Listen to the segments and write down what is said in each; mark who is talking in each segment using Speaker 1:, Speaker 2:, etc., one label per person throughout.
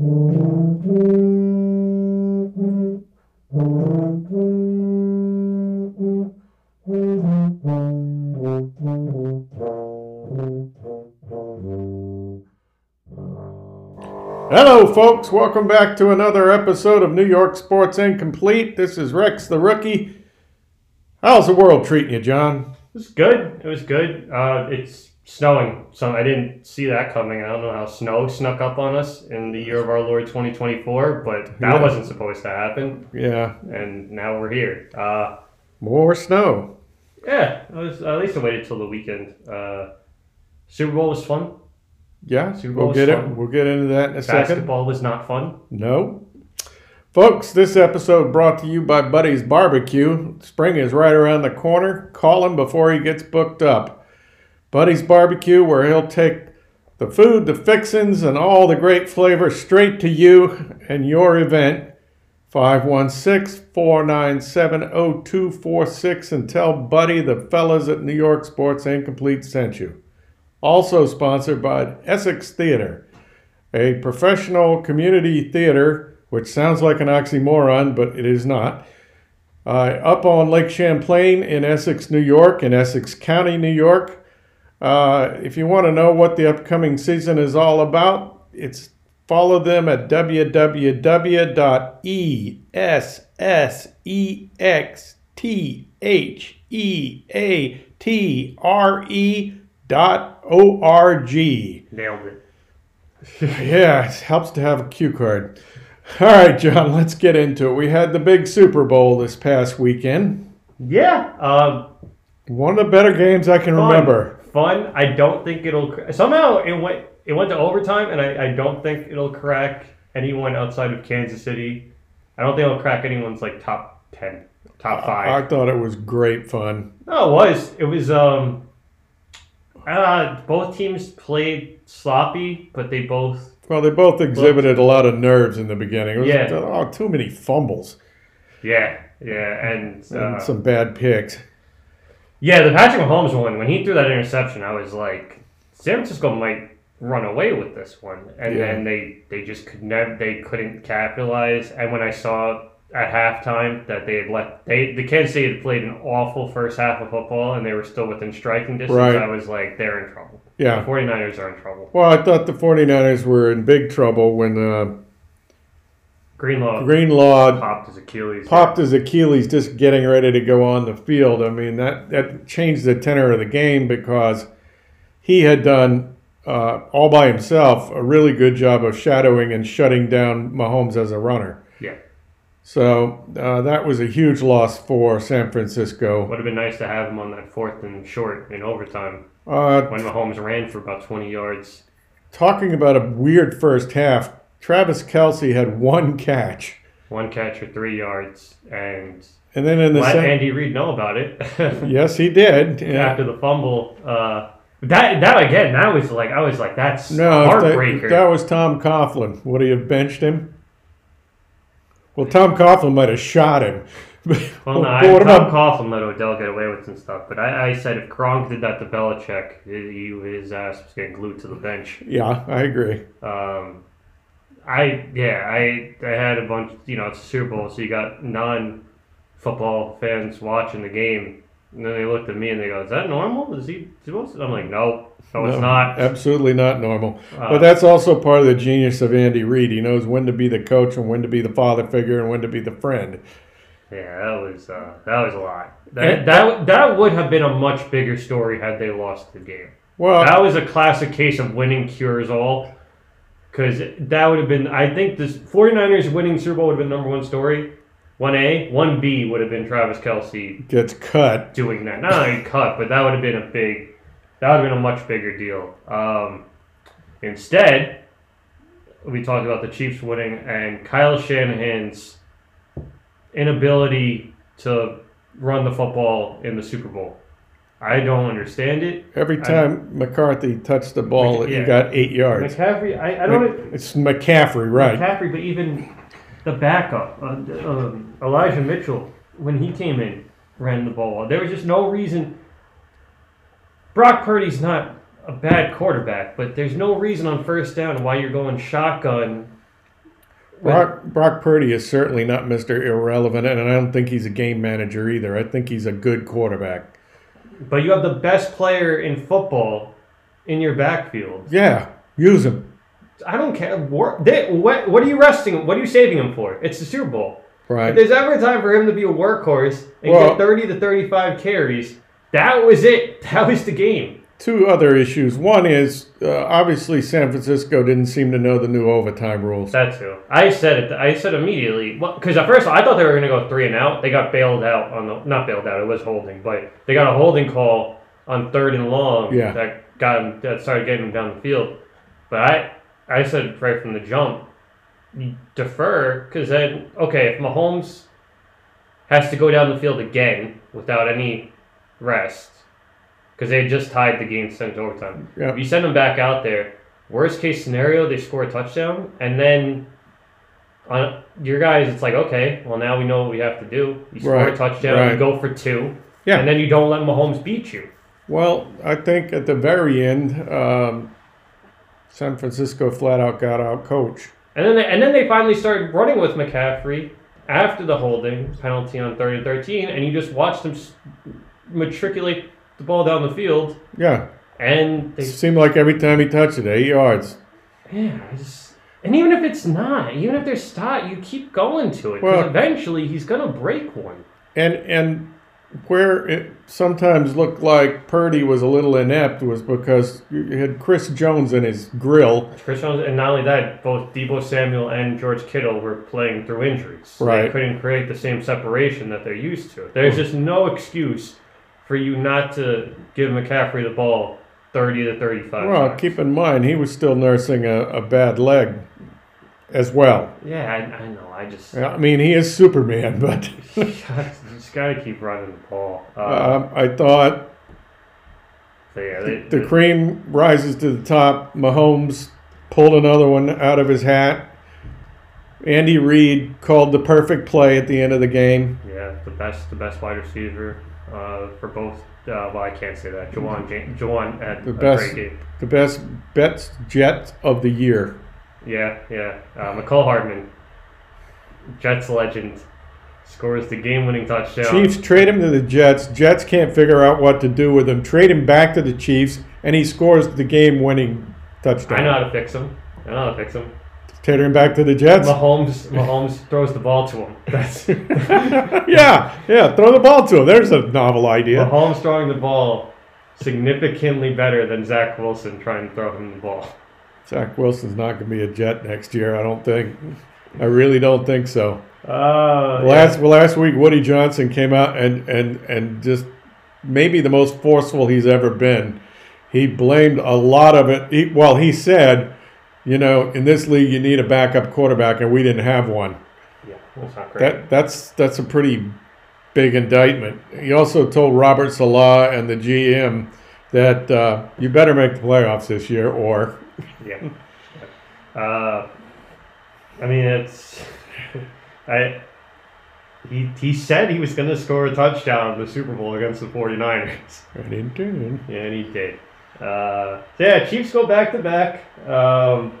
Speaker 1: Hello, folks. Welcome back to another episode of New York Sports Incomplete. This is Rex the Rookie. How's the world treating you, Jon?
Speaker 2: It was good. It was good. Uh, it's snowing, so I didn't see that coming. I don't know how snow snuck up on us in the year of our Lord 2024, but that
Speaker 1: Yeah.
Speaker 2: wasn't supposed to happen,
Speaker 1: Yeah,
Speaker 2: and now we're here. Uh,
Speaker 1: more snow.
Speaker 2: yeah, it was, at least I waited till the weekend. Uh, Super Bowl was fun.
Speaker 1: Yeah,
Speaker 2: Super Bowl
Speaker 1: we'll
Speaker 2: was
Speaker 1: get it.
Speaker 2: fun.
Speaker 1: We'll get into that in a second.
Speaker 2: Basketball was not fun.
Speaker 1: No. Folks, this episode brought to you by Buddy's Barbecue. Spring is right around the corner. Call him before he gets booked up. Buddy's Barbecue, where he'll take the food, the fixins, and all the great flavor straight to you and your event. 516 497 0246 and tell Buddy the fellas at New York Sports Incomplete sent you. Also sponsored by Essex Theater a professional community theater, which sounds like an oxymoron, but it is not. Uh, up on Lake Champlain in Essex, New York, in Essex County, New York. Uh, if you want to know what the upcoming season is all about, it's follow them at www.essexeateare.org.
Speaker 2: Nailed it.
Speaker 1: Yeah, it helps to have a cue card. All right, Jon, let's get into it. We had the big Super Bowl this past weekend.
Speaker 2: Yeah. Um,
Speaker 1: One of the better games I can
Speaker 2: fun.
Speaker 1: remember.
Speaker 2: Fun. I don't think it'll. Somehow it went. It went to overtime, and I, I don't think it'll crack anyone outside of Kansas City. I don't think it'll crack anyone's like top ten, top five.
Speaker 1: I thought it was great fun.
Speaker 2: No, it was. It was. Um. Uh, both teams played sloppy, but they both.
Speaker 1: Well, they both exhibited a lot of nerves in the beginning. It was,
Speaker 2: Yeah.
Speaker 1: Oh, too many fumbles
Speaker 2: Yeah, yeah, and, uh,
Speaker 1: and some bad picks.
Speaker 2: Yeah. The Patrick Mahomes one when he threw that interception, I was like, San Francisco might run away with this one, and
Speaker 1: Yeah.
Speaker 2: then they they just could never. They couldn't capitalize. And when I saw at halftime that they had let they the Kansas City had played an awful first half of football, and they were still within striking distance,
Speaker 1: Right.
Speaker 2: I was like, they're in trouble.
Speaker 1: Yeah.
Speaker 2: The 49ers are in trouble.
Speaker 1: Well, I thought the 49ers were in big trouble when uh,
Speaker 2: Greenlaw
Speaker 1: Greenlaw
Speaker 2: popped his Achilles.
Speaker 1: popped his Achilles just getting ready to go on the field. I mean, that, that changed the tenor of the game because he had done uh, all by himself a really good job of shadowing and shutting down Mahomes as a runner.
Speaker 2: Yeah.
Speaker 1: So uh, that was a huge loss for San Francisco.
Speaker 2: Would have been nice to have him on that fourth and short in overtime
Speaker 1: Uh,
Speaker 2: when Mahomes ran for about 20 yards.
Speaker 1: talking about a weird first half, Travis Kelce had one catch.
Speaker 2: One catch for three yards, and
Speaker 1: And then in the
Speaker 2: let
Speaker 1: second,
Speaker 2: Andy Reid know about it
Speaker 1: yes, he did. Yeah.
Speaker 2: after the fumble. Uh, that that again, that was like I was like that's
Speaker 1: No, if that,
Speaker 2: heartbreaker.
Speaker 1: that was Tom Coughlin. Would he have benched him? Well, Tom Coughlin might have shot him.
Speaker 2: well, no, I, Tom
Speaker 1: about-
Speaker 2: Coughlin let Odell get away with some stuff, but I, I said if Gronk did that to Belichick, he, his ass was getting glued to the bench.
Speaker 1: Yeah, I agree.
Speaker 2: Um, I yeah, I I had a bunch. You know, it's a Super Bowl, so you got non-football fans watching the game, and then they looked at me and they go, "Is that normal? Is he supposed?" to? I'm like, "No, no, it's not."
Speaker 1: Absolutely not normal.
Speaker 2: Uh,
Speaker 1: but that's also part of the genius of Andy Reid. He knows when to be the coach and when to be the father figure and when to be the friend.
Speaker 2: yeah, that was uh, that was a lot.
Speaker 1: And-
Speaker 2: That, that that would have been a much bigger story had they lost the game.
Speaker 1: Well,
Speaker 2: That was a classic case of winning cures all. Because that would have been, I think this 49ers winning Super Bowl would have been number one story. 1A. 1B would have been Travis Kelce
Speaker 1: gets cut.
Speaker 2: doing that. Not only cut, but that would have been a big, that would have been a much bigger deal. Um, instead, we talked about the Chiefs winning and Kyle Shanahan's inability to run the football in the Super Bowl. I don't understand it.
Speaker 1: Every time McCarthy touched the ball, he
Speaker 2: Yeah.
Speaker 1: got eight yards.
Speaker 2: McCaffrey, I, I don't.
Speaker 1: It's McCaffrey, right?
Speaker 2: McCaffrey, but even the backup, uh, um, Elijah Mitchell, when he came in, ran the ball. There was just no reason. Brock Purdy's not a bad quarterback, but there's no reason on first down why you're going shotgun
Speaker 1: Brock, Brock Purdy is certainly not Mr. Irrelevant, and I don't think he's a game manager either. I think he's a good quarterback.
Speaker 2: But you have the best player in football in your backfield.
Speaker 1: Yeah, use him.
Speaker 2: I don't care. What, they, what, what are you resting him? What are you saving him for? It's the Super Bowl.
Speaker 1: Right.
Speaker 2: If there's ever a time for him to be a workhorse and
Speaker 1: Well-
Speaker 2: get 30 to 35 carries, that was it. That was the game.
Speaker 1: Two other issues. One is uh, obviously San Francisco didn't seem to know the new overtime rules.
Speaker 2: That too. I said it. I said immediately. Well, because at first I thought they were going to go three and out. They got bailed out on the not bailed out. It was holding, but they got a holding call on third and long.
Speaker 1: Yeah.
Speaker 2: That got 'em- that started getting them down the field. But I I said right from the jump, defer because then okay if Mahomes has to go down the field again without any rest because they had just tied the game sent to overtime.
Speaker 1: Yeah.
Speaker 2: If you send them back out there, worst case scenario, they score a touchdown, and then on your guys, it's like, okay, well now we know what we have to do. You score
Speaker 1: Right,
Speaker 2: a touchdown,
Speaker 1: right.
Speaker 2: you go for two,
Speaker 1: Yeah.
Speaker 2: and then you don't let Mahomes beat you.
Speaker 1: Well, I think at the very end, um, San Francisco flat out got out coach.
Speaker 2: And then they, and then they finally started running with McCaffrey after the holding penalty on third and thirteen, and you just watched them matriculate the ball down the field,
Speaker 1: Yeah,
Speaker 2: and
Speaker 1: it
Speaker 2: they
Speaker 1: seemed like every time he touched it, eight yards.
Speaker 2: Yeah, I just and even if it's not, even if there's stop, you keep going to it. 'cause
Speaker 1: Well-
Speaker 2: eventually he's gonna break one.
Speaker 1: And and where it sometimes looked like Purdy was a little inept was because you had Chris Jones in his grill.
Speaker 2: Chris Jones, and not only that, both Deebo Samuel and George Kittle were playing through injuries. They
Speaker 1: Right.
Speaker 2: couldn't create the same separation that they're used to. There's just no excuse for you not to give McCaffrey the ball thirty to thirty-five.
Speaker 1: Well,
Speaker 2: times.
Speaker 1: keep in mind he was still nursing a, a bad leg as well.
Speaker 2: yeah, I, I know. I just,
Speaker 1: I mean, he is Superman, but
Speaker 2: just gotta keep running the ball. Uh,
Speaker 1: um, I thought
Speaker 2: so yeah, they,
Speaker 1: the cream rises to the top. Mahomes pulled another one out of his hat. Andy Reid called the perfect play at the end of the game.
Speaker 2: Yeah, the best, the best wide receiver uh, for both. Uh, well, I can't say that. Jawan, Jan- Jawan had
Speaker 1: The
Speaker 2: a
Speaker 1: best-
Speaker 2: great game.
Speaker 1: The best best jet of the year.
Speaker 2: Yeah, yeah. Uh, Mecole Hardman, Jets legend, scores the game-winning touchdown.
Speaker 1: Chiefs trade him to the Jets. Jets can't figure out what to do with him. Trade him back to the Chiefs, and he scores the game-winning touchdown.
Speaker 2: I know how to fix him. I know how to fix him.
Speaker 1: Him back to the Jets.
Speaker 2: Mahomes, Mahomes throws the ball to him. That's
Speaker 1: yeah, yeah. Throw the ball to him. There's a novel idea.
Speaker 2: Mahomes throwing the ball significantly better than Zach Wilson trying to throw him the ball.
Speaker 1: Zach Wilson's not going to be a Jet next year. I don't think. I really don't think so.
Speaker 2: Uh,
Speaker 1: Last well, last week, Woody Johnson came out and and and just maybe the most forceful he's ever been. He blamed a lot of it. He, well, he said, you know, in this league, you need a backup quarterback, and we didn't have one.
Speaker 2: yeah, that's not great.
Speaker 1: That that's that's a pretty big indictment. He also told Robert Salah and the GM that uh, you better make the playoffs this year, or
Speaker 2: Yeah. Uh, I mean, it's. I. He, he said he was going to score a touchdown in the Super Bowl against the 49ers.
Speaker 1: and he did.
Speaker 2: And he did. Uh, so yeah, Chiefs go back to back. Um,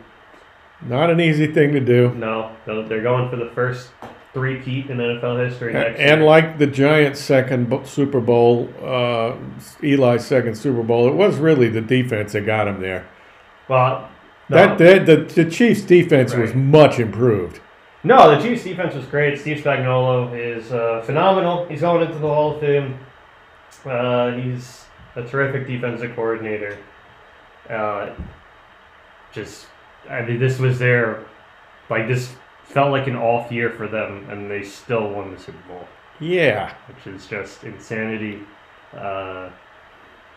Speaker 1: Not an easy thing to do.
Speaker 2: no, they're they're going for the first three-peat in NFL history next
Speaker 1: And
Speaker 2: year.
Speaker 1: like the Giants' second bo- Super Bowl, uh, Eli's second Super Bowl, it was really the defense that got him there.
Speaker 2: well, no,
Speaker 1: That the, the the Chiefs' defense was
Speaker 2: Right.
Speaker 1: much improved.
Speaker 2: no, the Chiefs' defense was great. Steve Spagnuolo is uh, phenomenal. He's going into the Hall of Fame. Uh, he's a terrific defensive coordinator. Uh, just, I mean, this was their, like, this felt like an off year for them, and they still won the Super Bowl,
Speaker 1: Yeah,
Speaker 2: which is just insanity. Uh,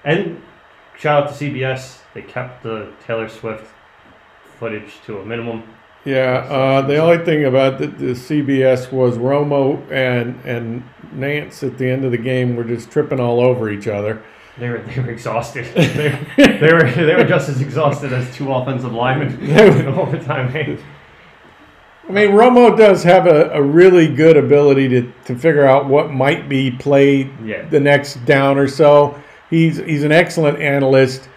Speaker 2: and shout out to CBS. They kept the Taylor Swift footage to a minimum.
Speaker 1: yeah. Uh, the only thing about the, the CBS was Romo and and Nantz at the end of the game were just tripping all over each other.
Speaker 2: They were they were exhausted. they, they were they were just as exhausted as two offensive linemen in overtime. Hey,
Speaker 1: I mean, Romo does have a, a really good ability to, to figure out what might be played
Speaker 2: Yeah.
Speaker 1: the next down or so. He's he's an excellent analyst.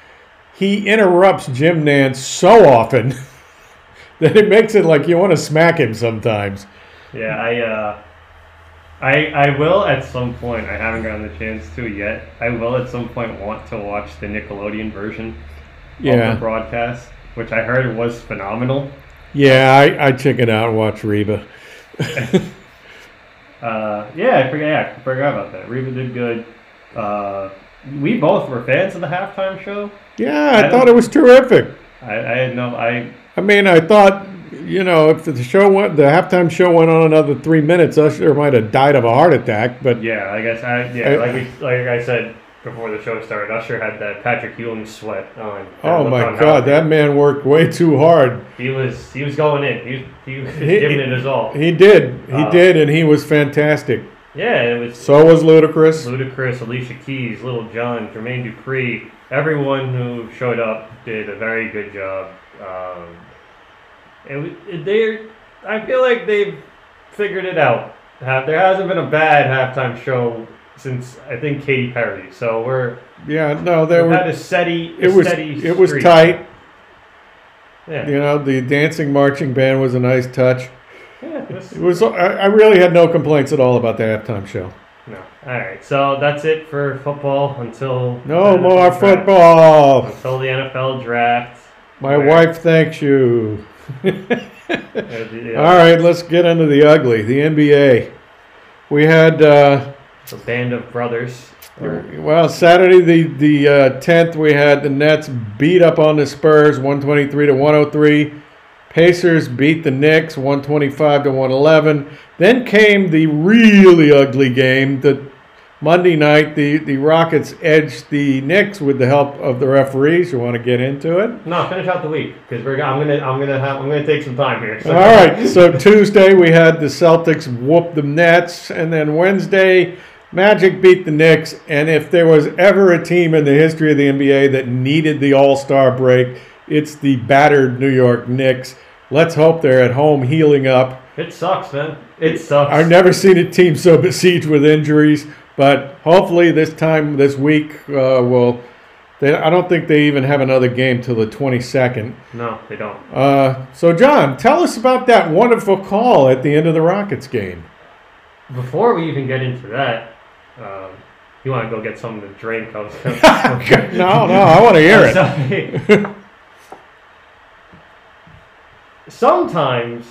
Speaker 1: He interrupts Jim Nantz so often that it makes it like you want to smack him sometimes.
Speaker 2: Yeah, I, uh, I, I will at some point. I haven't gotten the chance to yet. I will at some point want to watch the Nickelodeon version of
Speaker 1: Yeah,
Speaker 2: the broadcast, which I heard was phenomenal.
Speaker 1: yeah. I I check it out and watch Reba.
Speaker 2: Uh, yeah, I forgot. Yeah, I forgot about that. Reba did good. Uh, we both were fans of the halftime show.
Speaker 1: Yeah,
Speaker 2: I
Speaker 1: I, thought it was terrific.
Speaker 2: I, I had no. I
Speaker 1: I mean, I thought, you know, if the show went, the halftime show went on another three minutes, Usher might have died of a heart attack. But
Speaker 2: yeah. I guess I yeah.
Speaker 1: I-
Speaker 2: like we like I said before the show started, Usher had that Patrick Ewing sweat on.
Speaker 1: oh my
Speaker 2: on
Speaker 1: God, that man worked way too hard.
Speaker 2: he was he was going in. He he was
Speaker 1: He-
Speaker 2: giving it his all.
Speaker 1: He did, he
Speaker 2: Uh,
Speaker 1: did, and he was fantastic.
Speaker 2: Yeah, it was.
Speaker 1: So was Ludacris.
Speaker 2: Ludacris, Alicia Keys, Lil Jon, Jermaine Dupri, everyone who showed up did a very good job. Um, and they, I feel like they've figured it out. There hasn't been a bad halftime show since I think Katy Perry. So we're
Speaker 1: Yeah, no, they
Speaker 2: we've
Speaker 1: were.
Speaker 2: had a steady, a
Speaker 1: It was
Speaker 2: steady
Speaker 1: it was tight.
Speaker 2: Yeah,
Speaker 1: You know, the dancing marching band was a nice touch.
Speaker 2: yeah. it was-
Speaker 1: It was. I, I really had no complaints at all about the halftime show.
Speaker 2: no. All right, so that's it for football until
Speaker 1: No more
Speaker 2: draft.
Speaker 1: football.
Speaker 2: until the NFL draft.
Speaker 1: My wife thanks you. All right, let's get into the ugly, the NBA. We had uh,
Speaker 2: The band of brothers.
Speaker 1: well Saturday the the uh, tenth. we had the Nets beat up on the Spurs, one twenty three to one hundred three. Pacers beat the Knicks, one twenty five to one eleven. Then came the really ugly game. The Monday night, the the Rockets edged the Knicks with the help of the referees. You want to get into it?
Speaker 2: No, finish out the week because we're. I'm gonna. I'm gonna have. I'm gonna take some time here. So-
Speaker 1: All right. So Tuesday we had the Celtics whoop the Nets, and then Wednesday Magic beat the Knicks. And if there was ever a team in the history of the NBA that needed the All Star break, it's the battered New York Knicks. Let's hope they're at home healing up.
Speaker 2: It sucks, man. It sucks.
Speaker 1: I've never seen a team so besieged with injuries, but hopefully this time this week uh, will. They, I don't think they even have another game till the 22nd.
Speaker 2: No, they don't.
Speaker 1: Uh, so, Jon, tell us about that wonderful call at the end of the Rockets game.
Speaker 2: Before we even get into that, um, you want to go get something to drink? I was
Speaker 1: no, no, I want to hear it.
Speaker 2: Sometimes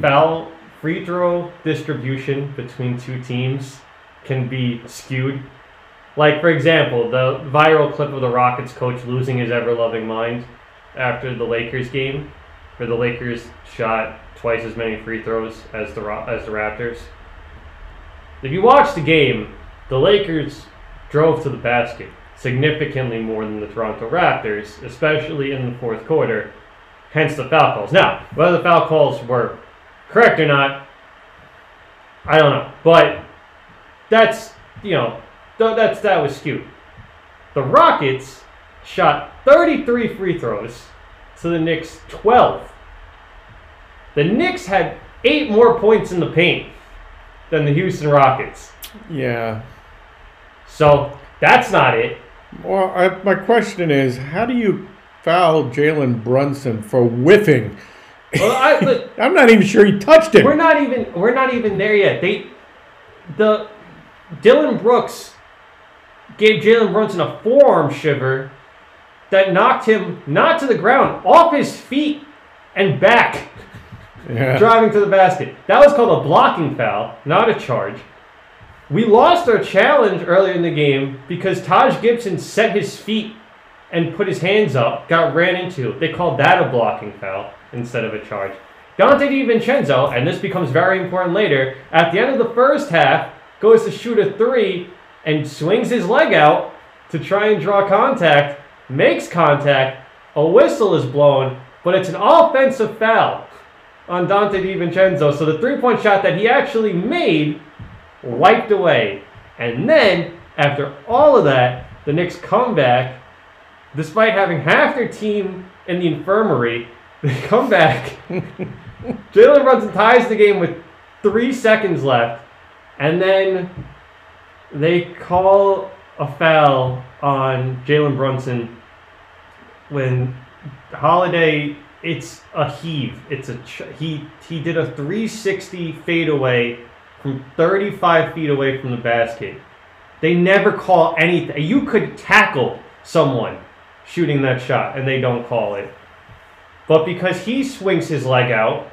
Speaker 2: foul free throw distribution between two teams can be skewed. Like, for example, the viral clip of the Rockets coach losing his ever loving mind after the Lakers game, where the Lakers shot twice as many free throws as the, as the Raptors. If you watch the game, the Lakers drove to the basket significantly more than the Toronto Raptors, especially in the fourth quarter. Hence the foul calls. Now, whether the foul calls were correct or not, I don't know. But that's you know th- that's that was skewed. The Rockets shot 33 free throws to the Knicks 12. The Knicks had eight more points in the paint than the Houston Rockets.
Speaker 1: Yeah.
Speaker 2: So that's not it.
Speaker 1: Well, I, my question is, how do you foul Jalen Brunson for whiffing?
Speaker 2: Well, I,
Speaker 1: I'm not even sure he touched
Speaker 2: it.
Speaker 1: we're
Speaker 2: not even we're not even there yet. They the Dillon Brooks gave Jalen Brunson a forearm shiver that knocked him not to the ground, off his feet and back,
Speaker 1: Yeah.
Speaker 2: driving to the basket. That was called a blocking foul, not a charge. We lost our challenge earlier in the game because Taj Gibson set his feet and put his hands up, got ran into. They called that a blocking foul instead of a charge. Donte DiVincenzo, and this becomes very important later, at the end of the first half, goes to shoot a three and swings his leg out to try and draw contact, makes contact, a whistle is blown, but it's an offensive foul on Donte DiVincenzo. So the three point shot that he actually made wiped away. And then, after all of that, the Knicks come back, despite having half their team in the infirmary, they come back. Jalen Brunson ties the game with three seconds left, and then they call a foul on Jalen Brunson when Holiday it's a heave. It's a he he did a 360 fadeaway from 35 feet away from the basket. They never call anything. You could tackle someone shooting that shot, and they don't call it. But because he swings his leg out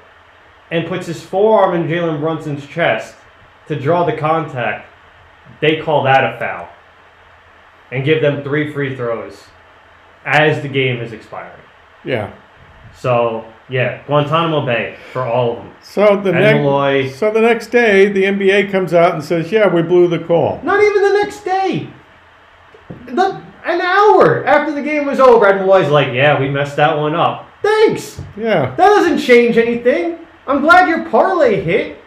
Speaker 2: and puts his forearm in Jalen Brunson's chest to draw the contact, they call that a foul and give them three free throws as the game is expiring.
Speaker 1: Yeah.
Speaker 2: So yeah, Guantanamo Bay for all of them.
Speaker 1: So the next so the next day the NBA comes out and says, "Yeah, we blew the call."
Speaker 2: Not even the next day. The, an hour after the game was over, Ed Malloy's like, "Yeah, we messed that one up. Thanks.
Speaker 1: Yeah.
Speaker 2: That doesn't change anything. I'm glad your parlay hit.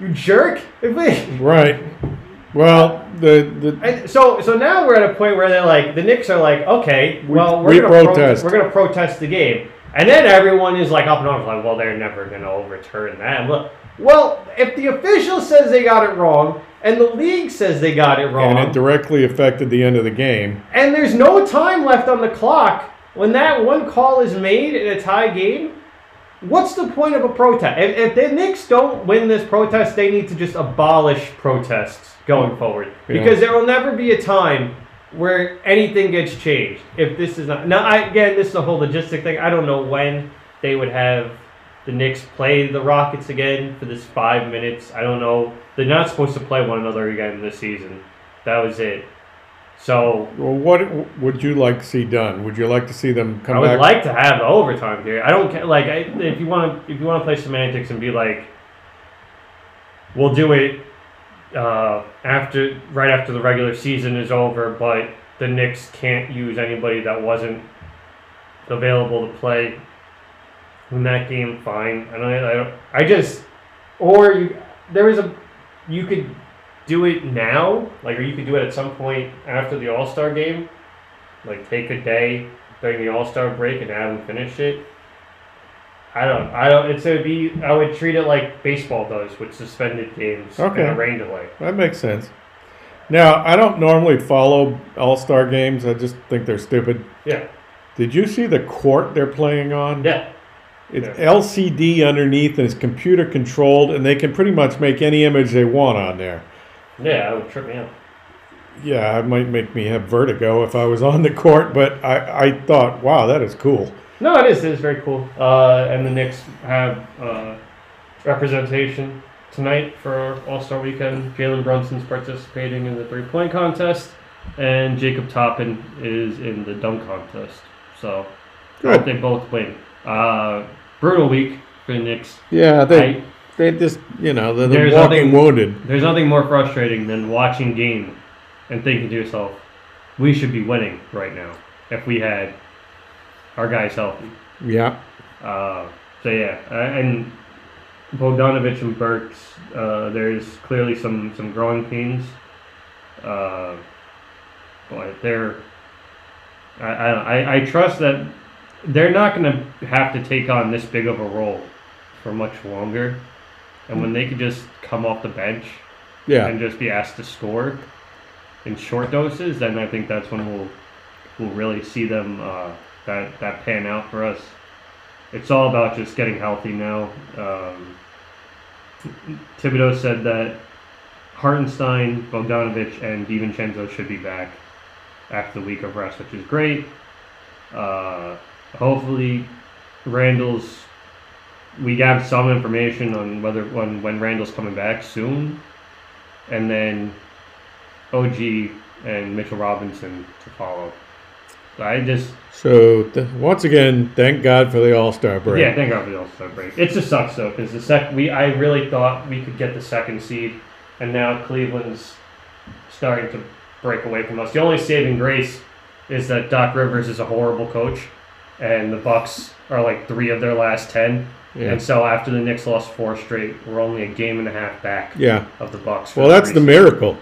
Speaker 2: You jerk.
Speaker 1: Right. Well, the the
Speaker 2: And so so now we're at a point where they're like the Knicks are like, okay, well we're
Speaker 1: we
Speaker 2: gonna
Speaker 1: protest.
Speaker 2: we're gonna protest the game, and then everyone is like up and on like, well they're never gonna overturn that. Well, well, if the official says they got it wrong and the league says they got it wrong,
Speaker 1: and it directly affected the end of the game.
Speaker 2: and there's no time left on the clock when that one call is made in a tie game. What's the point of a protest? If, if the Knicks don't win this protest, they need to just abolish protests going forward
Speaker 1: Yeah.
Speaker 2: because there will never be a time where anything gets changed. If this is not now, I, again, this is a whole logistic thing. I don't know when they would have the Knicks play the Rockets again for this five minutes. I don't know. They're not supposed to play one another again this season. That was it. So
Speaker 1: Well, what would you like to see done? Would you like to see them come
Speaker 2: I would
Speaker 1: back?
Speaker 2: like to have the overtime period. I don't care. Like, I, if you want to, if you want to play semantics and be like, we'll do it uh, after, right after the regular season is over, but the Knicks can't use anybody that wasn't available to play in that game. Fine. I don't. I don't. I just, or you, there is a, you could do it now, like, or you could do it at some point after the All Star game, like take a day during the All Star break and have them finish it. I don't. I don't. It's gonna be. I would treat it like baseball does with suspended games
Speaker 1: Okay.
Speaker 2: and a rain delay.
Speaker 1: That makes sense. Now, I don't normally follow All Star games. I just think they're stupid.
Speaker 2: Yeah.
Speaker 1: Did you see the court they're playing on?
Speaker 2: Yeah.
Speaker 1: It's
Speaker 2: Yeah.
Speaker 1: LCD underneath and it's computer controlled, and they can pretty much make any image they want on there.
Speaker 2: Yeah. That would trip me out.
Speaker 1: Yeah, it might make me have vertigo if I was on the court, but I, I thought, wow, that is cool.
Speaker 2: No, it is. It is very cool. Uh, and the Knicks have uh, representation tonight for All Star Weekend. Jalen Brunson's participating in the three point contest, and Jacob Toppin is in the dunk contest. So I hope
Speaker 1: Good.
Speaker 2: they both win. Uh, brutal week for the Knicks.
Speaker 1: Yeah, they
Speaker 2: I,
Speaker 1: they just you know they're,
Speaker 2: There's
Speaker 1: they're walking
Speaker 2: nothing-
Speaker 1: wounded.
Speaker 2: there's nothing more frustrating than watching game and thinking to yourself, we should be winning right now if we had our guys healthy.
Speaker 1: Yeah,
Speaker 2: Uh, so yeah, and Bogdanovich and Burks, uh, there's clearly some some growing pains, uh, but they're. I I I trust that they're not going to have to take on this big of a role for much longer, and when they could just come off the bench
Speaker 1: yeah.
Speaker 2: and just be asked to score in short doses, then I think that's when we'll we'll really see them uh, that that pan out for us. It's all about just getting healthy now. Um, Thibodeau said that Hartenstein, Bogdanovich, and DiVincenzo should be back after the week of rest, which is great. Uh, hopefully, Randle's. We have some information on whether when when Randle's coming back soon, and then OG and Mitchell Robinson to follow. I just
Speaker 1: So th- once again, thank God for the All Star break.
Speaker 2: yeah, thank God for the All Star break. It just sucks though because the sec we I really thought we could get the second seed, and now Cleveland's starting to break away from us. The only saving grace is that Doc Rivers is a horrible coach, and the Bucks are like three of their last ten.
Speaker 1: Yeah.
Speaker 2: And so after the Knicks lost four straight, we're only a game and a half back
Speaker 1: Yeah.
Speaker 2: of the Bucks.
Speaker 1: Well, that's the miracle.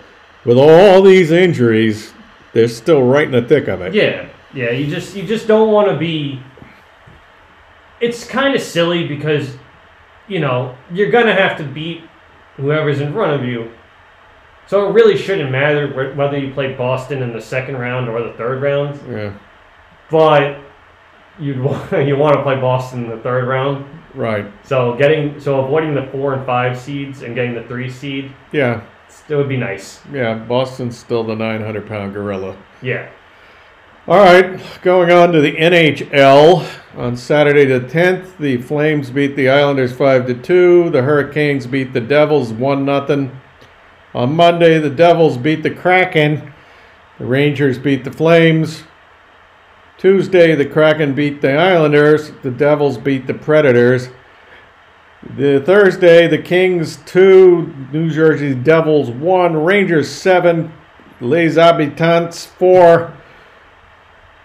Speaker 1: With all these injuries, they're still right in the thick of it.
Speaker 2: Yeah, yeah. You just you just don't want to be. It's kind of silly because, you know, you're gonna have to beat whoever's in front of you. So it really shouldn't matter whether you play Boston in the second round or the third round.
Speaker 1: Yeah.
Speaker 2: But you'd want you want to play Boston in the third round.
Speaker 1: Right.
Speaker 2: So getting so avoiding the four and five seeds and getting the three seed,
Speaker 1: Yeah.
Speaker 2: it would be nice.
Speaker 1: Yeah. Boston's still the 900 pound gorilla.
Speaker 2: Yeah.
Speaker 1: All right, going on to the NHL. On Saturday the 10th, the Flames beat the Islanders 5 to 2. The Hurricanes beat the Devils 1 0. On Monday, the Devils beat the Kraken. The Rangers beat the Flames. Tuesday, the Kraken beat the Islanders. The Devils beat the Predators. The Thursday, the Kings 2, New Jersey Devils 1, Rangers 7, Les Habitants 4.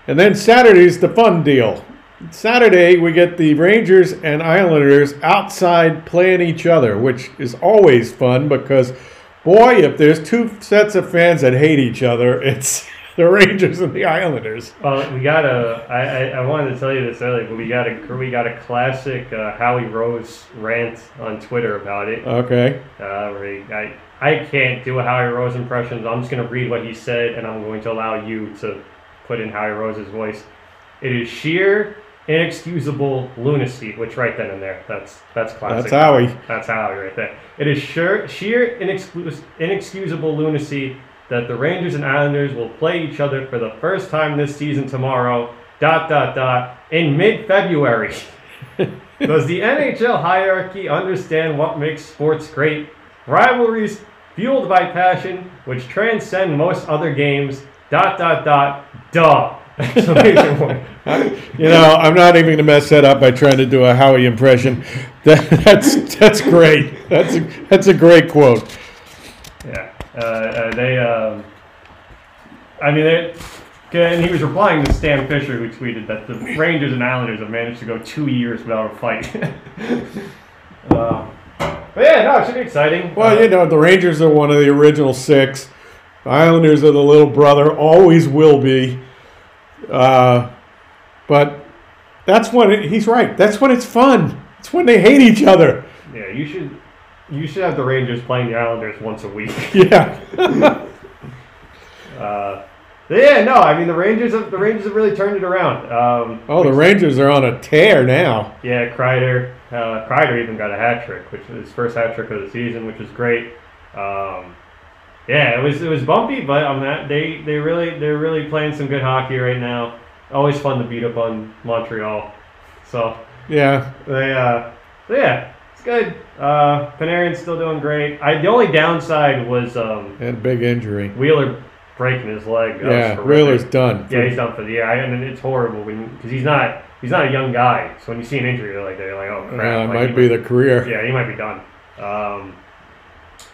Speaker 1: And then Saturday's the fun deal. Saturday, we get the Rangers and Islanders outside playing each other, which is always fun because, boy, if there's two sets of fans that hate each other, it's the Rangers and the Islanders.
Speaker 2: Well, we got a. I, I, I wanted to tell you this earlier, but we got a we got a classic uh, Howie Rose rant on Twitter about it.
Speaker 1: Okay.
Speaker 2: Uh, where he, I I can't do a Howie Rose impression. I'm just gonna read what he said, and I'm going to allow you to put in Howie Rose's voice. It is sheer inexcusable lunacy, which right then and there, that's that's classic.
Speaker 1: That's Howie.
Speaker 2: That's Howie right there. It is sheer sheer inexcus- inexcusable lunacy that the Rangers and Islanders will play each other for the first time this season tomorrow. Dot dot dot in mid-February. Does the NHL hierarchy understand what makes sports great? Rivalries fueled by passion, which transcend most other games. Dot dot dot. Duh.
Speaker 1: You know, I'm not even going to mess that up by trying to do a Howie impression. That, that's that's great. That's a, that's a great quote.
Speaker 2: Uh, uh, they. Um, I mean, they. And he was replying to Stan Fischler, who tweeted that the Rangers and Islanders have managed to go two years without a fight. uh, but yeah, no, it should be exciting.
Speaker 1: Well,
Speaker 2: Uh,
Speaker 1: you know, the Rangers are one of the original six. The Islanders are the little brother, always will be. Uh, but that's when it, he's right. That's when it's fun. It's when they hate each other.
Speaker 2: Yeah, you should. You should have the Rangers playing the Islanders once a week.
Speaker 1: Yeah.
Speaker 2: Uh, yeah, no, I mean the Rangers have the Rangers have really turned it around. Um,
Speaker 1: Oh, the Rangers are on a tear now.
Speaker 2: Yeah, Kreider. Uh, Kreider even got a hat trick, which was his first hat trick of the season, which was great. Um, yeah, it was it was bumpy, but on that they they really they're really playing some good hockey right now. Always fun to beat up on Montreal. So
Speaker 1: Yeah.
Speaker 2: they uh, yeah, good. Uh, Panarin's still doing great. I the only downside was um,
Speaker 1: Had a big injury.
Speaker 2: Wheeler breaking his leg. That
Speaker 1: Yeah. Wheeler's done.
Speaker 2: Yeah, he's done for the year, I, and it's horrible because he's not he's not a young guy. So when you see an injury like that, you're like, oh crap,
Speaker 1: Yeah, it
Speaker 2: like,
Speaker 1: might
Speaker 2: he
Speaker 1: be the career.
Speaker 2: yeah, he might be done. Um,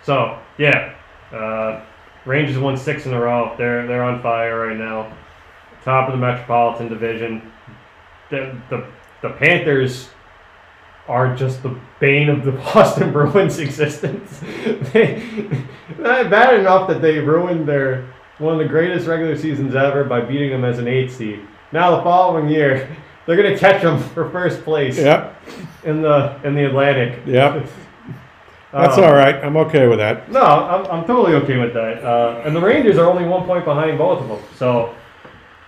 Speaker 2: so yeah, uh, Rangers won six in a row. They're they're on fire right now. Top of the Metropolitan Division. The the the Panthers are just the bane of the Boston Bruins' existence. they bad enough that they ruined their one of the greatest regular seasons ever by beating them as an eight seed. Now the following year, they're gonna catch them for first place
Speaker 1: Yep.
Speaker 2: in the in the Atlantic.
Speaker 1: Yep. That's
Speaker 2: Um,
Speaker 1: all right. I'm okay with that.
Speaker 2: No, I'm, I'm totally okay with that. Uh, and the Rangers are only one point behind both of them. So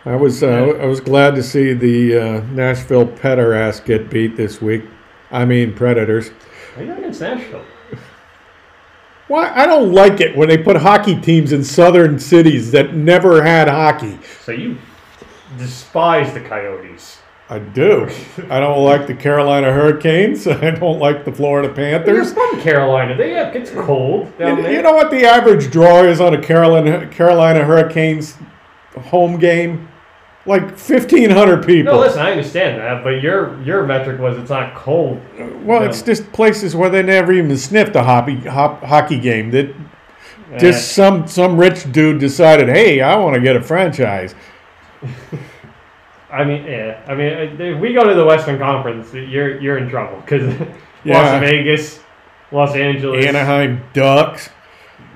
Speaker 1: I was uh, I was glad to see the uh, Nashville Petter ass get beat this week. I mean Predators.
Speaker 2: are you against Nashville?
Speaker 1: Why I don't like it when they put hockey teams in southern cities that never had hockey.
Speaker 2: So you despise the Coyotes.
Speaker 1: I do. I don't like the Carolina Hurricanes. I don't like the Florida
Speaker 2: Panthers.
Speaker 1: Panthers.
Speaker 2: from Carolina. They have it's cold down
Speaker 1: You,
Speaker 2: there.
Speaker 1: you know what the average draw is on a Carolina Carolina Hurricanes home game? Like fifteen hundred people.
Speaker 2: no, listen, I understand that, but your your metric was it's not cold.
Speaker 1: well,
Speaker 2: no.
Speaker 1: it's just places where they never even sniffed a hockey hop, hockey game. That
Speaker 2: Eh,
Speaker 1: just some some rich dude decided, hey, I want to get a franchise.
Speaker 2: I mean, yeah. I mean, uh, if we go to the Western Conference, you're you're in trouble because
Speaker 1: Yeah.
Speaker 2: Las Vegas, Los Angeles,
Speaker 1: Anaheim Ducks,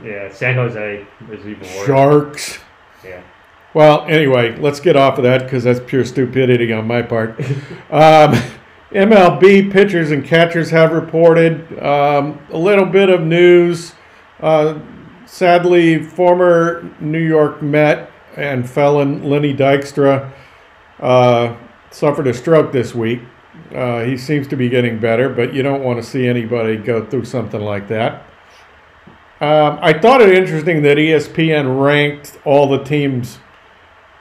Speaker 2: yeah, San Jose is even worse.
Speaker 1: Sharks.
Speaker 2: Yeah.
Speaker 1: Well, anyway, let's get off of that because that's pure stupidity on my part. um, MLB pitchers and catchers have reported um, a little bit of news. Uh, sadly, former New York Met and felon Lenny Dykstra uh, suffered a stroke this week. Uh, he seems to be getting better, but you don't want to see anybody go through something like that. Um, I thought it interesting that ESPN ranked all the teams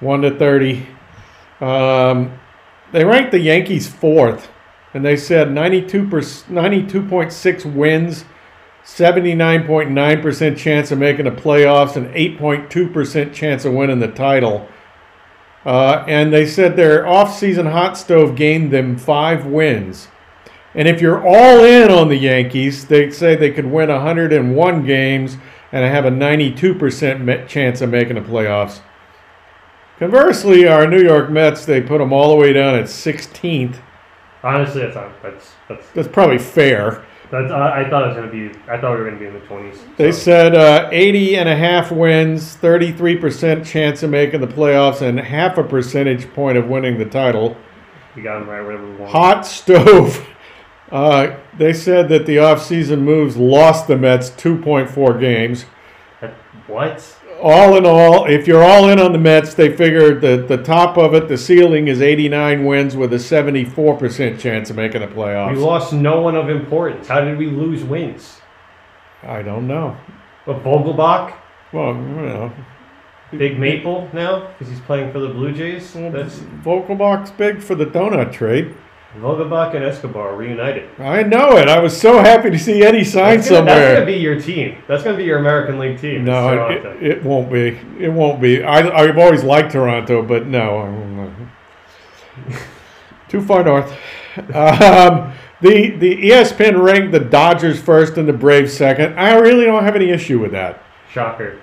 Speaker 1: 1 to 30. Um, they ranked the Yankees fourth, and they said 92 92.6 wins, 79.9% chance of making the playoffs, and 8.2% chance of winning the title. Uh, and they said their offseason hot stove gained them five wins. And if you're all in on the Yankees, they say they could win 101 games and have a 92% chance of making the playoffs. Conversely, our New York Mets, they put them all the way down at 16th.
Speaker 2: Honestly, that's not, that's that's
Speaker 1: That's probably fair.
Speaker 2: that's. I, I thought it was gonna be. I thought we were gonna be in the twenties.
Speaker 1: They said uh, 80 and a half wins, 33% chance of making the playoffs, and half a percentage point of winning the title.
Speaker 2: we got them right wherever we want.
Speaker 1: Hot stove. Uh, they said that the offseason moves lost the Mets 2.4 games.
Speaker 2: That- What?
Speaker 1: All in all, if you're all in on the Mets, they figured that the top of it, the ceiling is 89 wins with a 74% chance of making the playoffs.
Speaker 2: We lost no one of importance. How did we lose wins?
Speaker 1: I don't know.
Speaker 2: But Vogelbach,
Speaker 1: Well, you know,
Speaker 2: Big Maple now because he's playing for the Blue Jays. That's
Speaker 1: Vogelbach's big for the donut trade.
Speaker 2: Vogelbach and Escobar reunited.
Speaker 1: I know it. I was so happy to see Eddie sign
Speaker 2: That's gonna, that's gonna be your team. That's gonna be your American League team.
Speaker 1: No, it, it, won't be. It won't be. I, I've always liked Toronto, but no. Too far north. Um, the the ESPN ranked the Dodgers first and the Braves second. I really don't have any issue with that.
Speaker 2: Shocker.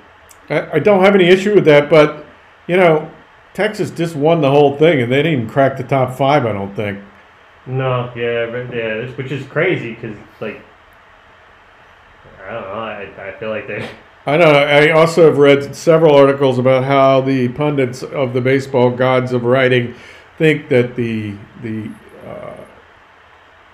Speaker 1: I, I don't have any issue with that, but you know, Texas just won the whole thing, and they didn't even crack the top five. I don't think.
Speaker 2: No, yeah, but yeah, this- which is crazy because like I don't know. I, I feel like they.
Speaker 1: I know. I also have read several articles about how the pundits of the baseball gods of writing think that the the uh,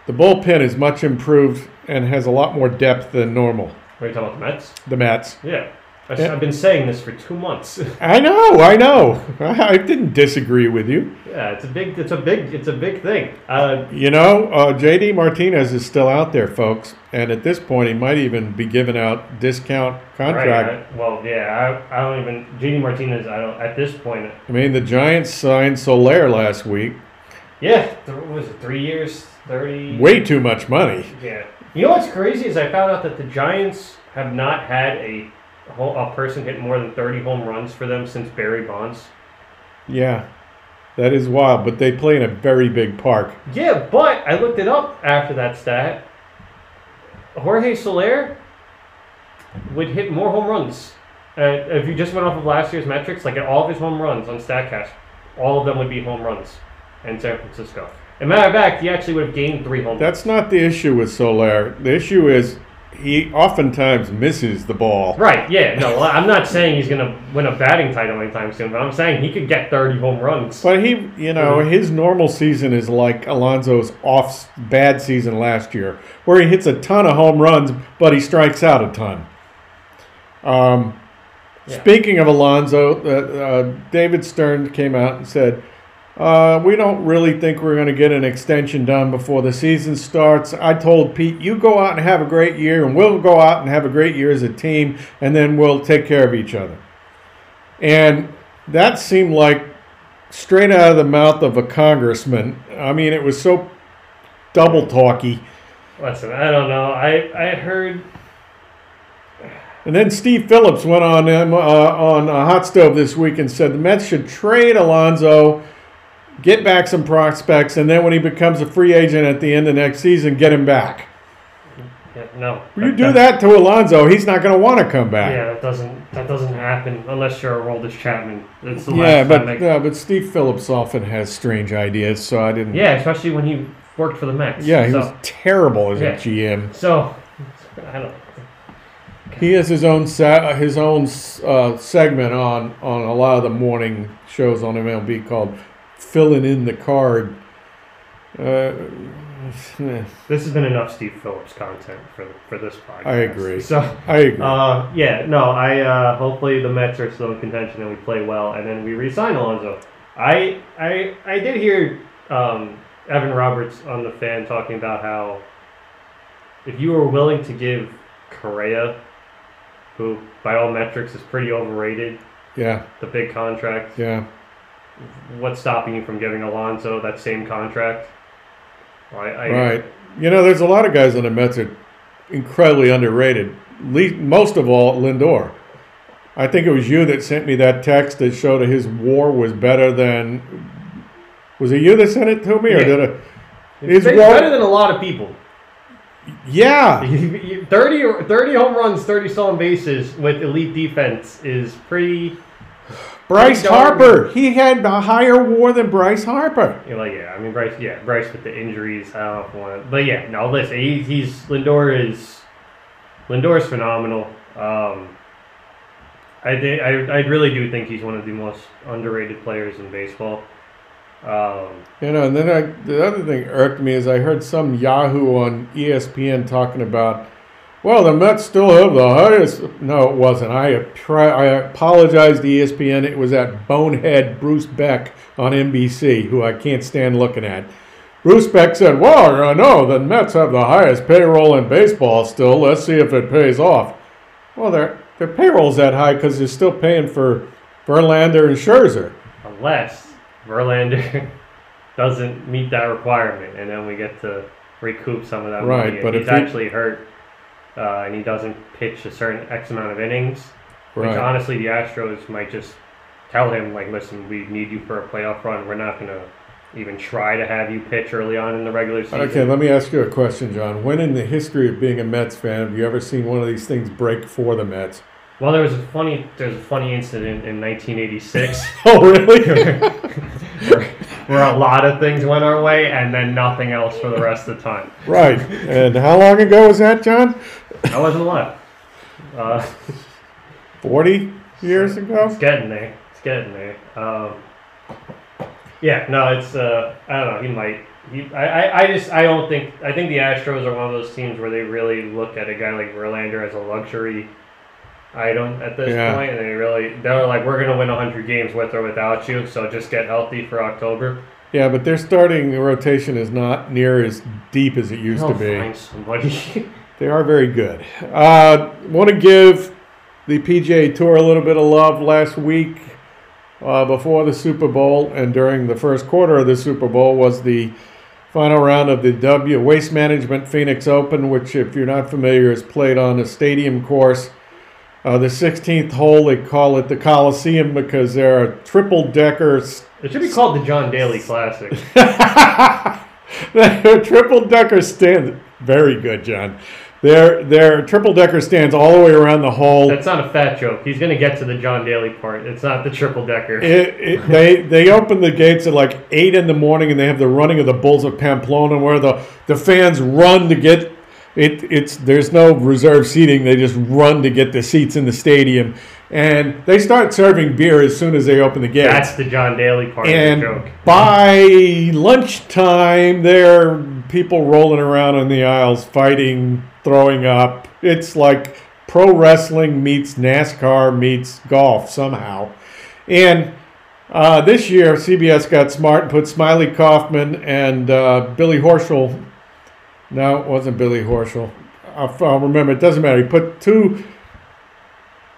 Speaker 1: the bullpen is much improved and has a lot more depth than normal.
Speaker 2: What are you talking about the Mets?
Speaker 1: The Mets.
Speaker 2: Yeah, I,
Speaker 1: Yeah.
Speaker 2: have been saying this for two months.
Speaker 1: I know. I know. I didn't disagree with you.
Speaker 2: yeah, it's a big, it's a big, it's a big thing. Uh,
Speaker 1: You know, uh, JD Martinez is still out there, folks, and at this point, he might even be giving out discount contract.
Speaker 2: right. I, well, yeah, I, I don't even JD Martinez. I don't at this point.
Speaker 1: I mean, the Giants signed Soler last week.
Speaker 2: Yeah, th- was it three years, thirty?
Speaker 1: Way too much money.
Speaker 2: Yeah. You know what's crazy is I found out that the Giants have not had a a person hit more than 30 home runs for them since Barry Bonds.
Speaker 1: Yeah, that is wild. But they play in a very big park.
Speaker 2: Yeah, but I looked it up after that stat. Jorge Soler would hit more home runs. Uh, if you just went off of last year's metrics, like all of his home runs on StatCast, all of them would be home runs in San Francisco. As a matter of fact, he actually would have gained three home runs.
Speaker 1: That's not the issue with Soler. The issue is he oftentimes misses the ball.
Speaker 2: Right, yeah, no, I'm not saying he's going to win a batting title anytime soon, but I'm saying he could get 30 home runs.
Speaker 1: But he, you know, his normal season is like Alonso's off bad season last year, where he hits a ton of home runs, but he strikes out a ton. Um,
Speaker 2: Yeah.
Speaker 1: Speaking of Alonso, uh, uh, David Stearns came out and said, uh, "We don't really think we're going to get an extension done before the season starts." I told Pete, "You go out and have a great year, and we'll go out and have a great year as a team, and then we'll take care of each other." And that seemed like straight out of the mouth of a congressman. I mean, it was so double talky.
Speaker 2: Listen, I don't know. I, I heard
Speaker 1: And then Steve Phillips went on uh, on a hot stove this week and said the Mets should trade Alonso, get back some prospects, and then when he becomes a free agent at the end of next season, get him back.
Speaker 2: yeah, no.
Speaker 1: You do that to Alonso, he's not going to want to come back.
Speaker 2: Yeah, that doesn't that doesn't happen unless you're Aroldis Chapman. That's the
Speaker 1: Yeah, but
Speaker 2: I-
Speaker 1: yeah, but Steve Phillips often has strange ideas, so I didn't.
Speaker 2: yeah, especially when he worked for the Mets.
Speaker 1: Yeah, he
Speaker 2: so,
Speaker 1: was terrible as
Speaker 2: Yeah.
Speaker 1: a GM.
Speaker 2: so I don't.
Speaker 1: He has his own sa- his own uh, segment on on a lot of the morning shows on MLB called "Filling in the Card." Uh,
Speaker 2: This has been enough Steve Phillips content for for this podcast.
Speaker 1: I agree.
Speaker 2: So.
Speaker 1: I agree.
Speaker 2: Uh, yeah, no, I uh, hopefully the Mets are still in contention and we play well, and then we re-sign Alonso. I I I did hear um, Evan Roberts on the fan talking about how if you were willing to give Correa, who by all metrics is pretty overrated,
Speaker 1: Yeah,
Speaker 2: the big contract,
Speaker 1: yeah.
Speaker 2: What's stopping you from giving Alonso that same contract? Well, I, I,
Speaker 1: Right. You know, there's a lot of guys on the Mets that are incredibly underrated. Le- most of all, Lindor. I think it was you that sent me that text that showed his WAR was better than. Was it you that sent it to me, or did it?
Speaker 2: It's
Speaker 1: His WAR-
Speaker 2: better than a lot of people.
Speaker 1: Yeah,
Speaker 2: 30, 30 home runs, 30 stolen bases with elite defense is pretty.
Speaker 1: Bryce. Harper. He had a higher WAR than Bryce Harper.
Speaker 2: You're like, yeah, I mean, Bryce, yeah, Bryce with the injuries, I don't know if I want. But yeah, no, listen, he, he's. Lindor is. Lindor is phenomenal. Um, I, I, I really do think he's one of the most underrated players in baseball. Um,
Speaker 1: You know, and then I, the other thing irked me is I heard some Yahoo on ESPN talking about, well, the Mets still have the highest. No, it wasn't. I try. I apologize to ESPN. It was that bonehead Bruce Beck on NBC, who I can't stand looking at. Bruce Beck said, "Well, I know the Mets have the highest payroll in baseball still. Let's see if it pays off." Well, their their payroll's that high because they're still paying for Verlander and Scherzer.
Speaker 2: unless Verlander doesn't meet that requirement, and then we get to recoup some of that
Speaker 1: Right,
Speaker 2: money.
Speaker 1: But
Speaker 2: he's
Speaker 1: if he-
Speaker 2: actually hurt uh, and he doesn't pitch a certain X amount of innings, which honestly the Astros might just tell him, like, listen, we need you for a playoff run. We're not going to even try to have you pitch early on in the regular season.
Speaker 1: Okay, let me ask you a question, Jon. When in the history of being a Mets fan have you ever seen one of these things break for the Mets?
Speaker 2: Well, there was a funny, there's a funny incident in 1986
Speaker 1: Oh, really?
Speaker 2: where, where a lot of things went our way, and then nothing else for the rest of the time.
Speaker 1: right. And how long ago was that, Jon?
Speaker 2: I wasn't alive. Uh,
Speaker 1: 40 years ago?
Speaker 2: It's getting there. It's getting there. Um, yeah, no, it's uh, I don't know. He might. He, I, I, just I don't think I think the Astros are one of those teams where they really look at a guy like Verlander as a luxury item at this
Speaker 1: Yeah.
Speaker 2: point, and they really they're like we're gonna win hundred games with or without you, so just get healthy for October.
Speaker 1: Yeah, but their starting rotation is not near as deep as it used to
Speaker 2: They'll
Speaker 1: be. They are very good. Uh, Want to give the PGA Tour a little bit of love last week uh, before the Super Bowl and during the first quarter of the Super Bowl was the final round of the W Waste Management Phoenix Open, which, if you're not familiar, is played on a stadium course. Uh, the 16th hole, they call it the Coliseum because there are triple deckers
Speaker 2: it should be called the John Daly Classic.
Speaker 1: triple decker stand. Very good, Jon. They're, they're triple decker stands all the way around the hole.
Speaker 2: That's not a fat joke. He's gonna get to the John Daly part. It's not the triple decker.
Speaker 1: It, it, they they open the gates at like eight in the morning, and they have the running of the Bulls of Pamplona, where the, the fans run to get it. It's there's no reserve seating; they just run to get the seats in the stadium, and they start serving beer as soon as they open the gates.
Speaker 2: That's the John Daly part
Speaker 1: and
Speaker 2: of the joke.
Speaker 1: by lunchtime, there are people rolling around in the aisles, fighting, throwing up. It's like pro wrestling meets NASCAR meets golf somehow. And uh, this year, CBS got smart and put Smylie Kaufman and uh, Billy Horschel. No, it wasn't Billy Horschel. I'll, I'll remember. It doesn't matter. He put two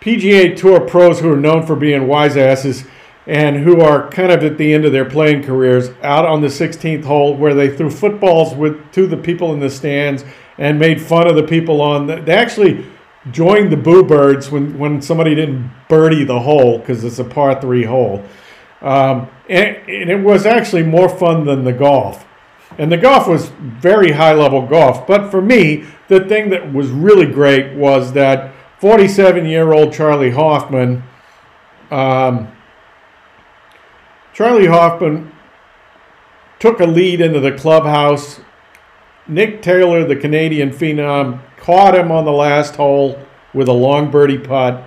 Speaker 1: PGA Tour pros who are known for being wise asses and who are kind of at the end of their playing careers out on the 16th hole where they threw footballs with to the people in the stands and made fun of the people on the, they actually joined the boo birds when, when somebody didn't birdie the hole because it's a par three hole. Um, and, and it was actually more fun than the golf. And the golf was very high level golf but for me the thing that was really great was that 47 year old Charley Hoffman um, Charley Hoffman took a lead into the clubhouse. Nick Taylor, the Canadian phenom, caught him on the last hole with a long birdie putt,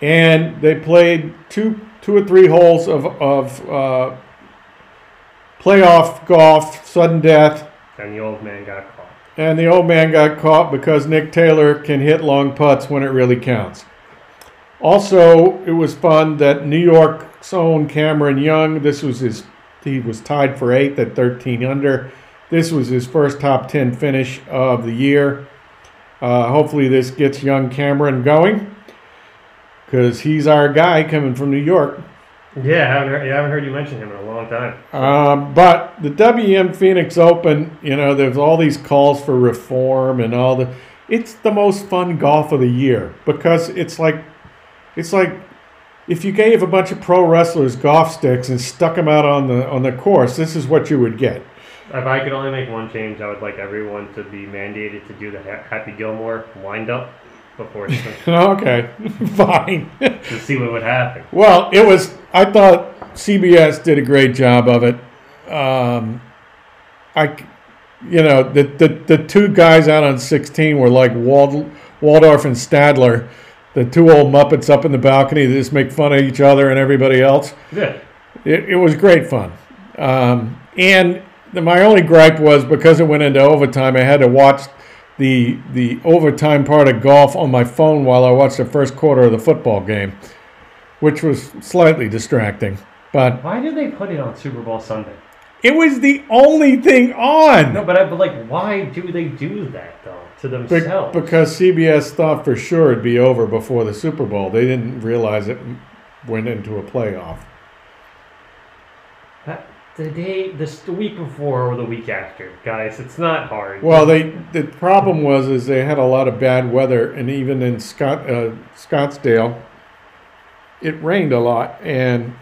Speaker 1: and they played two, two or three holes of of uh, playoff golf, sudden death,
Speaker 2: And the old man got caught.
Speaker 1: and the old man got caught because Nick Taylor can hit long putts when it really counts. Also, it was fun that New York's own Cameron Young, this was his he was tied for eighth at 13 under. This was his first top 10 finish of the year. Uh, hopefully, this gets young Cameron going because he's our guy coming from New York.
Speaker 2: Yeah, I haven't heard, I haven't heard you mention him in a long time.
Speaker 1: Um, but the WM Phoenix Open, you know, there's all these calls for reform and all the. It's the most fun golf of the year because it's like, it's like, if you gave a bunch of pro wrestlers golf sticks and stuck them out on the on the course, this is what you would get.
Speaker 2: If I could only make one change, I would like everyone to be mandated to do the Happy Gilmore wind up before
Speaker 1: okay, fine.
Speaker 2: to see what would happen.
Speaker 1: Well, it was. I thought CBS did a great job of it. Um, I, you know, the, the the two guys out on 16 were like Wald, Waldorf and Statler, the two old Muppets up in the balcony that just make fun of each other and everybody else.
Speaker 2: Yeah.
Speaker 1: It, it was great fun. Um, and the, my only gripe was because it went into overtime, I had to watch the the overtime part of golf on my phone while I watched the first quarter of the football game, which was slightly distracting. But
Speaker 2: Why did they put it on Super Bowl Sunday?
Speaker 1: it was the only thing on.
Speaker 2: No, but I, but like, why do they do that though to
Speaker 1: Be- because CBS thought for sure it'd be over before the Super Bowl. They didn't realize it went into a playoff.
Speaker 2: That- the day, this the week before or the week after, guys. It's not hard.
Speaker 1: Well, they the problem was is they had a lot of bad weather, and even in Scott uh, Scottsdale, it rained a lot, and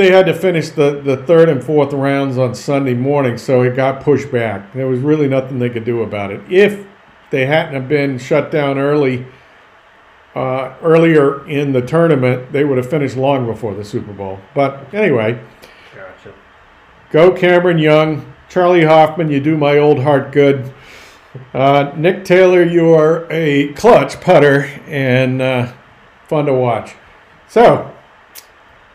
Speaker 1: they had to finish the, the third and fourth rounds on Sunday morning, so it got pushed back. There was really nothing they could do about it. If they hadn't have been shut down early, uh, earlier in the tournament, they would have finished long before the Super Bowl. But anyway.
Speaker 2: Gotcha.
Speaker 1: Go Cameron Young, Charley Hoffman, you do my old heart good. Uh, Nick Taylor, you are a clutch putter and uh, fun to watch. So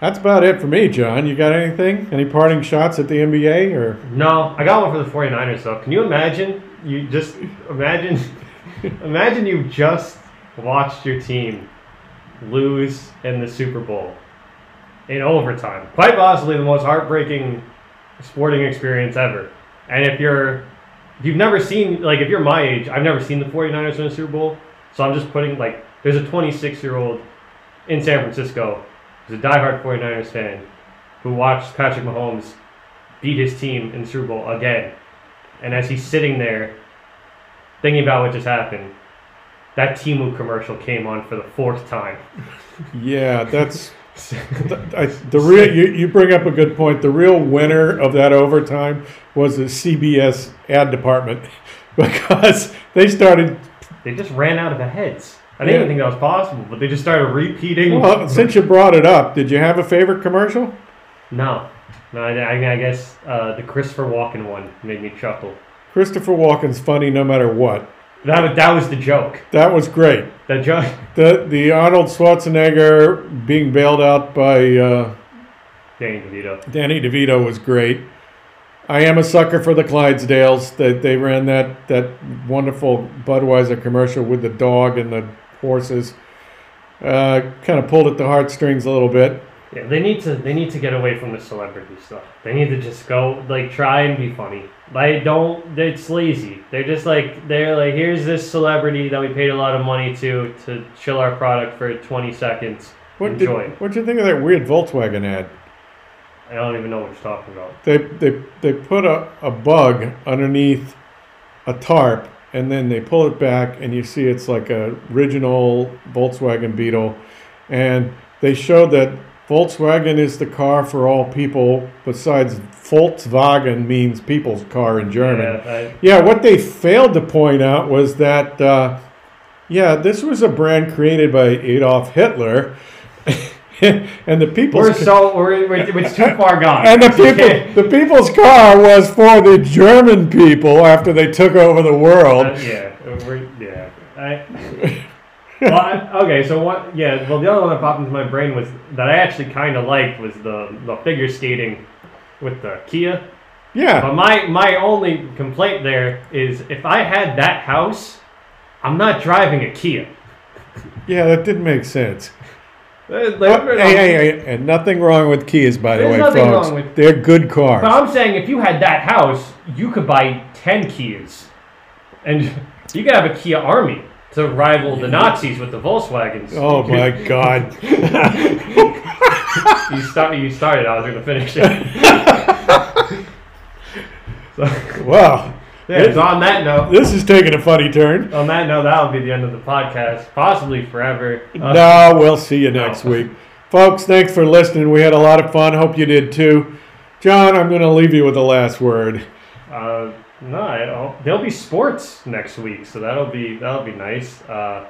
Speaker 1: that's about it for me, Jon. You got anything? Any parting shots at the NBA or?
Speaker 2: No, I got one for the 49ers though. Can you imagine? You just imagine imagine you just watched your team lose in the Super Bowl in overtime. Quite possibly the most heartbreaking sporting experience ever. And if you're if you've never seen like if you're my age, I've never seen the 49ers win a Super Bowl. So I'm just putting like there's a 26 year old in San Francisco who's a diehard 49ers fan who watched Patrick Mahomes beat his team in the Super Bowl again. And as he's sitting there thinking about what just happened, that Temu commercial came on for the fourth time.
Speaker 1: Yeah, that's I, the real. You, you bring up a good point. The real winner of that overtime was the CBS ad department because they started
Speaker 2: They just ran out of the heads. I didn't even think that was possible, but they just started repeating.
Speaker 1: Well, since you brought it up, did you have a favorite commercial?
Speaker 2: no, no. I, I, I guess uh, the Christopher Walken one made me chuckle.
Speaker 1: Christopher Walken's funny no matter what.
Speaker 2: That was, that was the joke.
Speaker 1: That was great.
Speaker 2: The joke.
Speaker 1: The the Arnold Schwarzenegger being bailed out by uh,
Speaker 2: Danny DeVito.
Speaker 1: Danny DeVito was great. I am a sucker for the Clydesdales. That they ran that that wonderful Budweiser commercial with the dog and the horses. Uh, kind of pulled at the heartstrings a little bit.
Speaker 2: Yeah, they need to they need to get away from the celebrity stuff. They need to just go like try and be funny. Like don't it's lazy. They're just like they're like here's this celebrity that we paid a lot of money to to chill our product for 20 seconds.
Speaker 1: What
Speaker 2: Enjoy.
Speaker 1: did what'd you think of that weird Volkswagen ad?
Speaker 2: I don't even know what you're talking about.
Speaker 1: They they they put a, a bug underneath a tarp and then they pull it back and you see it's like a original Volkswagen Beetle and they showed that Volkswagen is the car for all people besides Volkswagen means people's car in German.
Speaker 2: Yeah, I,
Speaker 1: Yeah, what they failed to point out was that, uh, yeah, this was a brand created by Adolf Hitler, and the people's
Speaker 2: we're so we're, we're it's too far gone.
Speaker 1: and the people, the people's car was for the German people after they took over the world.
Speaker 2: Uh, yeah, we're, yeah. I, well, I, okay, so what? Yeah, well, the other one that popped into my brain was that I actually kind of liked was the the figure skating with the Kia.
Speaker 1: Yeah,
Speaker 2: But my my only complaint there is if I had that house, I'm not driving a Kia.
Speaker 1: yeah, that didn't make sense.
Speaker 2: Uh,
Speaker 1: Oh, hey, hey, hey, and nothing wrong with Kias, by the
Speaker 2: There's
Speaker 1: way,
Speaker 2: nothing
Speaker 1: folks.
Speaker 2: wrong with-
Speaker 1: They're good cars.
Speaker 2: But I'm saying if you had that house, you could buy 10 Kias. And you could have a Kia army to rival the Nazis with the Volkswagens.
Speaker 1: oh my God!
Speaker 2: You, start, you started, I was going to finish it. so,
Speaker 1: Wow,
Speaker 2: yeah, so on that note,
Speaker 1: this is taking a funny turn.
Speaker 2: on that note, that'll be the end of the podcast, possibly forever. Uh,
Speaker 1: no, we'll see you next
Speaker 2: No.
Speaker 1: week, folks. Thanks for listening. We had a lot of fun. Hope you did too. Jon, I'm going to leave you with the last word.
Speaker 2: Uh, no, I don't- there'll be sports next week, so that'll be that'll be nice. Uh,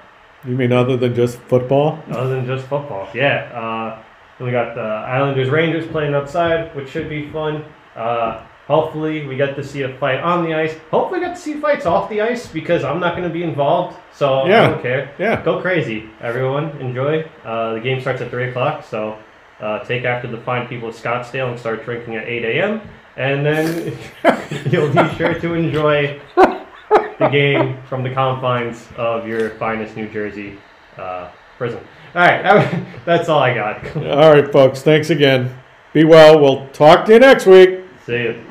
Speaker 1: You mean other than just football?
Speaker 2: other than just football, yeah. Uh, we got the Islanders Rangers playing outside, which should be fun. Uh, hopefully, we get to see a fight on the ice. Hopefully, we get to see fights off the ice because I'm not going to be involved, so I
Speaker 1: Yeah.
Speaker 2: don't care.
Speaker 1: Yeah.
Speaker 2: Go crazy, everyone. Enjoy. Uh, the game starts at 3 o'clock, so uh, take after the fine people of Scottsdale and start drinking at 8 a.m. And then you'll be sure to enjoy the game from the confines of your finest New Jersey uh, prison. All right, that- that's all I got.
Speaker 1: All right, folks. Thanks again. Be well. We'll talk to you next week.
Speaker 2: See you.